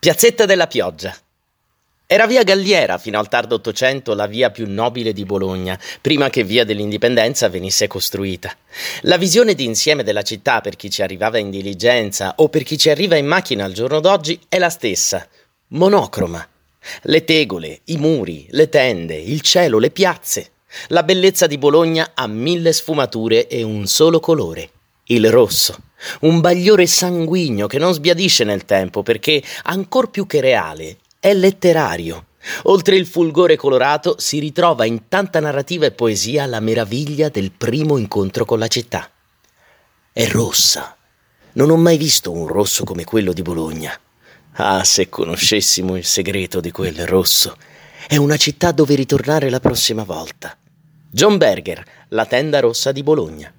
Piazzetta della Pioggia. Era via Galliera fino al tardo Ottocento la via più nobile di Bologna, prima che via dell'Indipendenza venisse costruita. La visione d'insieme della città per chi ci arrivava in diligenza o per chi ci arriva in macchina al giorno d'oggi è la stessa, monocroma. Le tegole, i muri, le tende, il cielo, le piazze. La bellezza di Bologna ha mille sfumature e un solo colore, il rosso un bagliore sanguigno che non sbiadisce nel tempo perché, ancor più che reale, è letterario. Oltre il fulgore colorato si ritrova in tanta narrativa e poesia la meraviglia del primo incontro con la città. È rossa. Non ho mai visto un rosso come quello di Bologna. Ah, se conoscessimo il segreto di quel rosso. È una città dove ritornare la prossima volta. John Berger, la tenda rossa di Bologna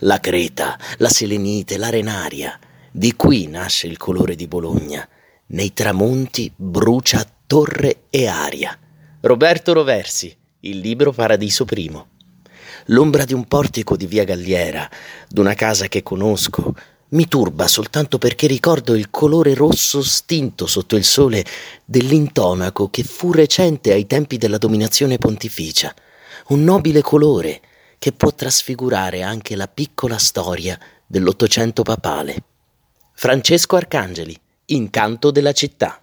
la creta, la selenite, l'arenaria. Di qui nasce il colore di Bologna. Nei tramonti brucia torre e aria. Roberto Roversi, il libro Paradiso I. L'ombra di un portico di via Galliera, d'una casa che conosco, mi turba soltanto perché ricordo il colore rosso stinto sotto il sole dell'intonaco che fu recente ai tempi della dominazione pontificia. Un nobile colore che può trasfigurare anche la piccola storia dell'Ottocento papale. Francesco Arcangeli, Incanto della città.